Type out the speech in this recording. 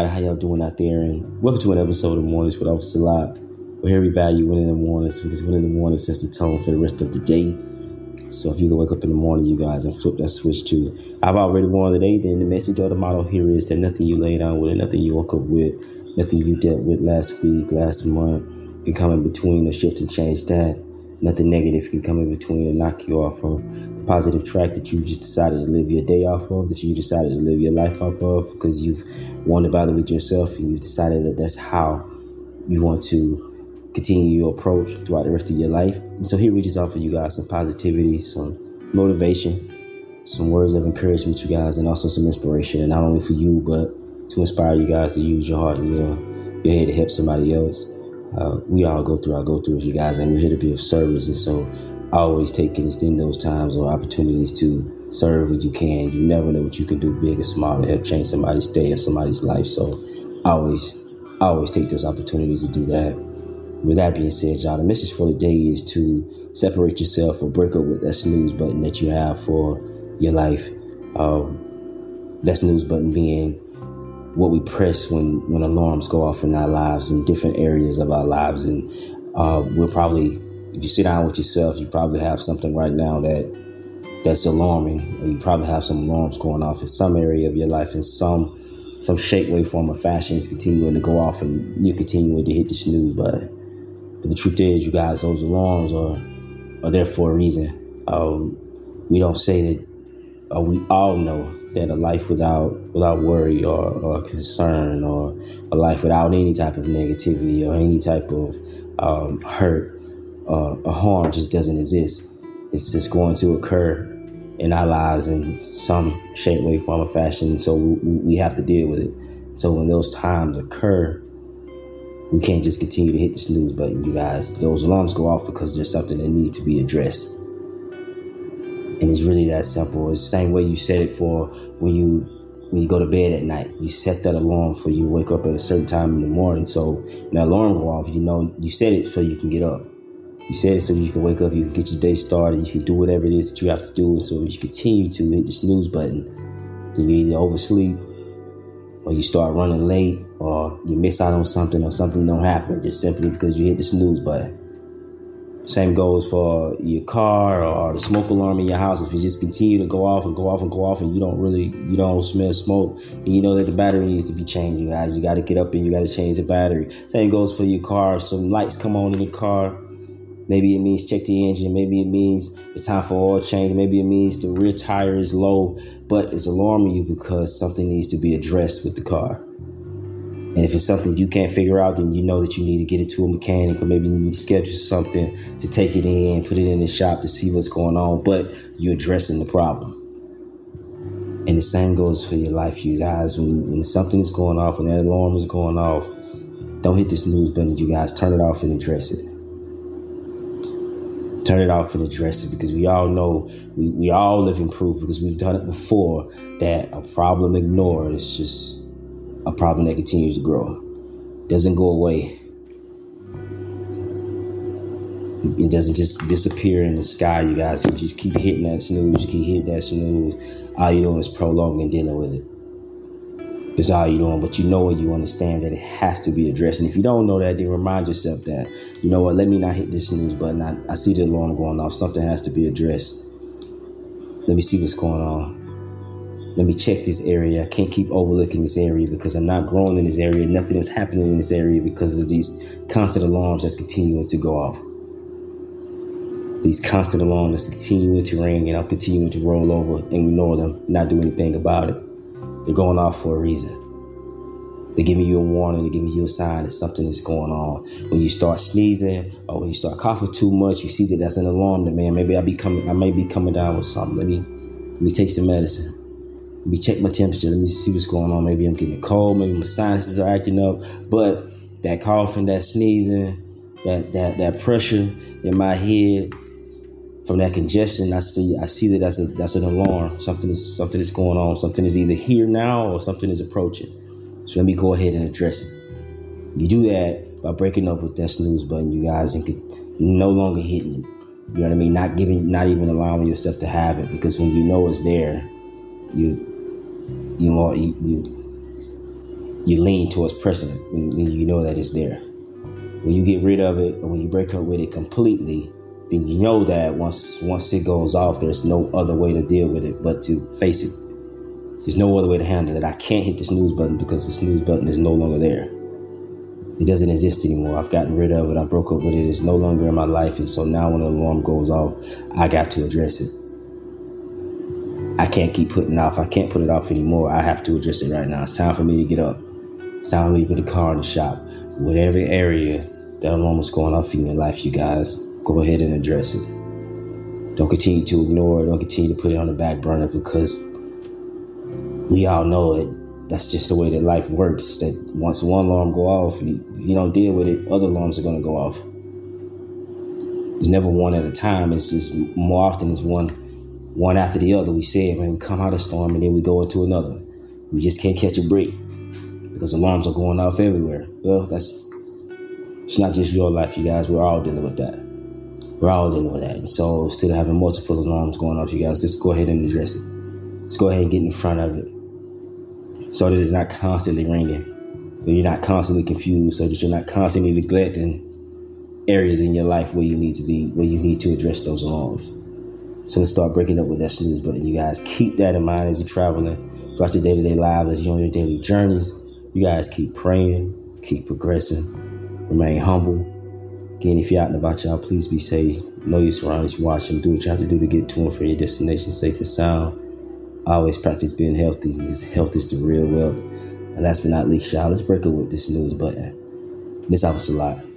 everybody. How y'all doing out there? And welcome to an episode of Mornings with Officer Lot. Where value winning in the mornings because winning in the morning sets the tone for the rest of the day. So if you can wake up in the morning, you guys, and flip that switch to I've already won the day, then the message or the motto here is that nothing you lay down with, nothing you woke up with, nothing you dealt with last week, last month can come in between or shift and change that. Nothing negative can come in between and knock you off from the positive track that you just decided to live your day off of, that you decided to live your life off of because you've wanted to battle with yourself and you've decided that that's how you want to continue your approach throughout the rest of your life. And so here we just offer you guys some positivity, some motivation, some words of encouragement, you guys, and also some inspiration, and not only for you, but to inspire you guys to use your heart and your, your head to help somebody else uh, we all go through our go throughs, you guys, and we're here to be of service. And so, always take and extend those times or opportunities to serve when you can. You never know what you can do, big or small, to help change somebody's day or somebody's life. So, always, always take those opportunities to do that. With that being said, John, the message for the day is to separate yourself or break up with that snooze button that you have for your life. Um, that snooze button being what we press when when alarms go off in our lives in different areas of our lives. And uh, we'll probably if you sit down with yourself you probably have something right now that that's alarming. You probably have some alarms going off in some area of your life in some some shape way form or fashion. Is continuing to go off and you're continuing to hit the snooze button. But the truth is you guys those alarms are are there for a reason. Um, we don't say that uh, we all know that a life without without worry or, or concern or a life without any type of negativity or any type of um, hurt uh, or harm just doesn't exist. It's just going to occur in our lives in some shape, way, form, or fashion. So we, we have to deal with it. So when those times occur, we can't just continue to hit the snooze button, you guys. Those alarms go off because there's something that needs to be addressed. And it's really that simple. It's the same way you set it for when you when you go to bed at night. You set that alarm for you wake up at a certain time in the morning. So when that alarm go off, you know you set it so you can get up. You set it so you can wake up, you can get your day started, you can do whatever it is that you have to do. And so you continue to hit the snooze button. Then you either oversleep or you start running late or you miss out on something or something don't happen just simply because you hit the snooze button. Same goes for your car or the smoke alarm in your house. If you just continue to go off and go off and go off and you don't really, you don't smell smoke, then you know that the battery needs to be changed, you guys. You got to get up and you got to change the battery. Same goes for your car. If some lights come on in your car, maybe it means check the engine. Maybe it means it's time for oil change. Maybe it means the rear tire is low, but it's alarming you because something needs to be addressed with the car. And if it's something you can't figure out, then you know that you need to get it to a mechanic or maybe you need to schedule something to take it in, put it in the shop to see what's going on, but you're addressing the problem. And the same goes for your life, you guys. When, when something is going off, when that alarm is going off, don't hit the snooze button, you guys. Turn it off and address it. Turn it off and address it because we all know, we, we all live in proof because we've done it before that a problem ignored is just a problem that continues to grow. doesn't go away. It doesn't just disappear in the sky, you guys. You just keep hitting that snooze, you keep hitting that snooze. All you're doing is prolonging dealing with it. That's all you're doing. But you know and you understand that it has to be addressed. And if you don't know that, then remind yourself that, you know what, let me not hit this snooze button. I, I see the alarm going off. Something has to be addressed. Let me see what's going on let me check this area. I can't keep overlooking this area because I'm not growing in this area. Nothing is happening in this area because of these constant alarms that's continuing to go off. These constant alarms that's continuing to ring and I'm continuing to roll over and ignore them, not do anything about it. They're going off for a reason. They're giving you a warning, they're giving you a sign that something is going on. When you start sneezing or when you start coughing too much, you see that that's an alarm that man, maybe I be coming I may be coming down with something. Let me let me take some medicine. Let me check my temperature. Let me see what's going on. Maybe I'm getting a cold. Maybe my sinuses are acting up. But that coughing, that sneezing, that that that pressure in my head from that congestion, I see I see that that's a that's an alarm. Something is something is going on. Something is either here now or something is approaching. So let me go ahead and address it. You do that by breaking up with that snooze button, you guys, and no longer hitting it. You know what I mean? Not giving, not even allowing yourself to have it because when you know it's there, you you know you, you you lean towards pressing when you know that it's there. When you get rid of it or when you break up with it completely, then you know that once once it goes off, there's no other way to deal with it but to face it. There's no other way to handle it. I can't hit the snooze button because the snooze button is no longer there. It doesn't exist anymore. I've gotten rid of it. I broke up with it. It's no longer in my life. And so now when the alarm goes off, I got to address it. Can't keep putting off. I can't put it off anymore. I have to address it right now. It's time for me to get up. It's time for me to put the car in the shop. Whatever area that alarm was going off in your life, you guys, go ahead and address it. Don't continue to ignore it. Don't continue to put it on the back burner because we all know that that's just the way that life works. That once one alarm go off, you, you don't deal with it, other alarms are gonna go off. It's never one at a time. It's just more often it's one one after the other. We say, man, we come out of storm and then we go into another. We just can't catch a break because alarms are going off everywhere. Well, that's it's not just your life, you guys. We're all dealing with that. We're all dealing with that. And so instead of having multiple alarms going off, you guys, just go ahead and address it. Let's go ahead and get in front of it so that it's not constantly ringing. So you're not constantly confused, so that you're not constantly neglecting areas in your life where you need to be, where you need to address those alarms. So let's start breaking up with that snooze button. You guys keep that in mind as you're traveling throughout your day-to-day lives, as you're on your daily journeys. You guys keep praying, keep progressing, remain humble. Again, if you're out and about, y'all, please be safe. Know your surroundings, watch them, do what you have to do to get to and from your destination safe and sound always practice being healthy because health is the real wealth. And last but not least, y'all, let's break up with this news button. This happens a lot.